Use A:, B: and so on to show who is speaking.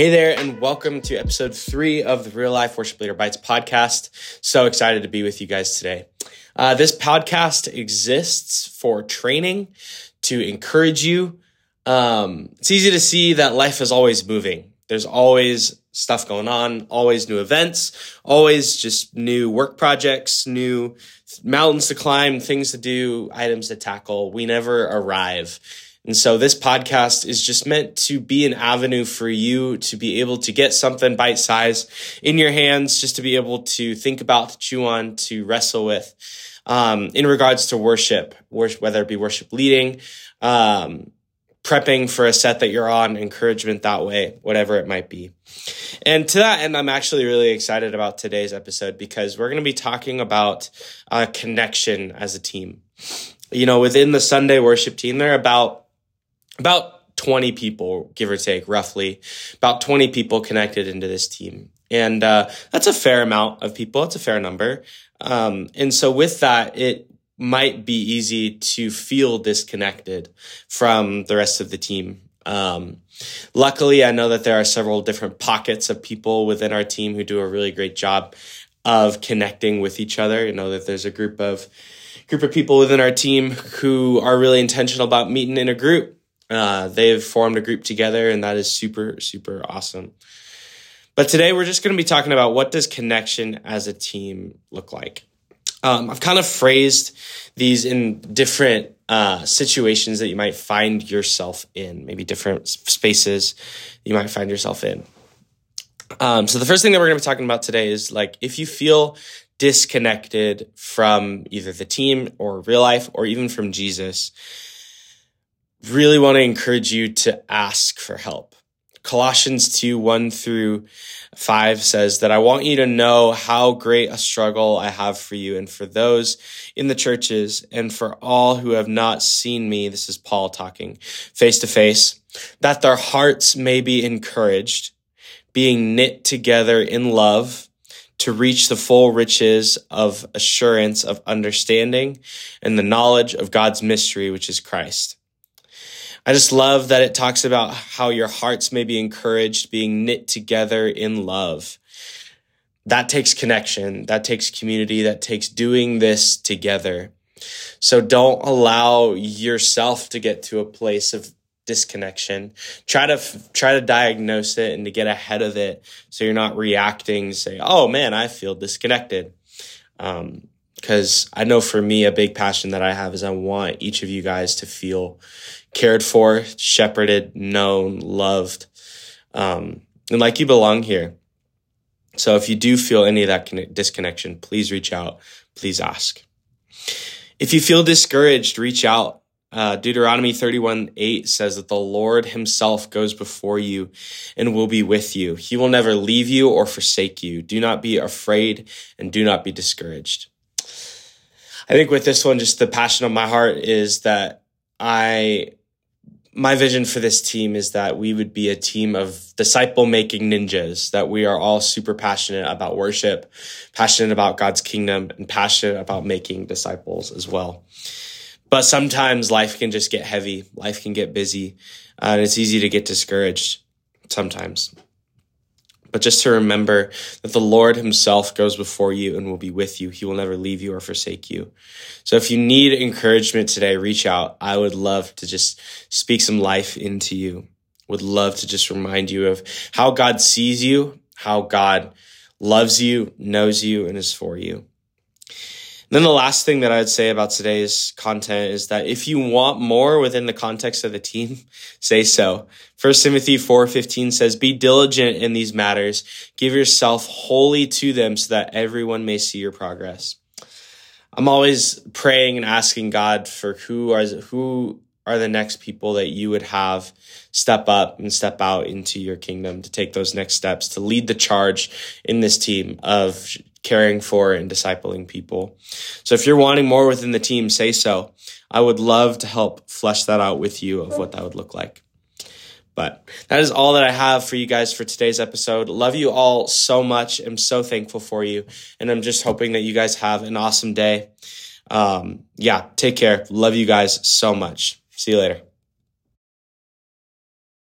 A: Hey there, and welcome to episode three of the Real Life Worship Leader Bites podcast. So excited to be with you guys today. Uh, this podcast exists for training, to encourage you. Um, it's easy to see that life is always moving. There's always stuff going on, always new events, always just new work projects, new mountains to climb, things to do, items to tackle. We never arrive. And so this podcast is just meant to be an avenue for you to be able to get something bite size in your hands, just to be able to think about, to chew on, to wrestle with. Um, in regards to worship, whether it be worship leading, um, prepping for a set that you're on, encouragement that way, whatever it might be. And to that end, I'm actually really excited about today's episode because we're going to be talking about uh, connection as a team. You know, within the Sunday worship team, there are about about 20 people, give or take, roughly, about 20 people connected into this team. And uh, that's a fair amount of people. It's a fair number. Um, and so with that, it might be easy to feel disconnected from the rest of the team. Um, luckily, I know that there are several different pockets of people within our team who do a really great job of connecting with each other. You know that there's a group of group of people within our team who are really intentional about meeting in a group uh, they've formed a group together, and that is super, super awesome. But today we're just going to be talking about what does connection as a team look like. Um, I've kind of phrased these in different uh, situations that you might find yourself in, maybe different spaces you might find yourself in. Um, so the first thing that we're going to be talking about today is like if you feel disconnected from either the team or real life or even from Jesus, really want to encourage you to ask for help. Colossians 2 1 through 5 says that I want you to know how great a struggle I have for you and for those in the churches and for all who have not seen me. This is Paul talking face to face, that their hearts may be encouraged, being knit together in love to reach the full riches of assurance of understanding and the knowledge of God's mystery, which is Christ I just love that it talks about how your hearts may be encouraged, being knit together in love. That takes connection. That takes community. That takes doing this together. So don't allow yourself to get to a place of disconnection. Try to try to diagnose it and to get ahead of it, so you're not reacting. Say, "Oh man, I feel disconnected." Um, because I know for me, a big passion that I have is I want each of you guys to feel cared for, shepherded, known, loved, um, and like you belong here. So if you do feel any of that disconnection, please reach out. Please ask. If you feel discouraged, reach out. Uh, Deuteronomy 31 8 says that the Lord himself goes before you and will be with you. He will never leave you or forsake you. Do not be afraid and do not be discouraged. I think with this one, just the passion of my heart is that I my vision for this team is that we would be a team of disciple making ninjas, that we are all super passionate about worship, passionate about God's kingdom, and passionate about making disciples as well. But sometimes life can just get heavy, life can get busy, and it's easy to get discouraged sometimes but just to remember that the Lord Himself goes before you and will be with you. He will never leave you or forsake you. So if you need encouragement today, reach out. I would love to just speak some life into you. Would love to just remind you of how God sees you, how God loves you, knows you, and is for you then the last thing that I'd say about today's content is that if you want more within the context of the team, say so. First Timothy 4:15 says, "Be diligent in these matters, give yourself wholly to them so that everyone may see your progress." I'm always praying and asking God for who are who are the next people that you would have step up and step out into your kingdom to take those next steps to lead the charge in this team of caring for and discipling people. So if you're wanting more within the team, say so. I would love to help flesh that out with you of what that would look like. But that is all that I have for you guys for today's episode. Love you all so much. I'm so thankful for you. And I'm just hoping that you guys have an awesome day. Um, yeah, take care. Love you guys so much. See you later.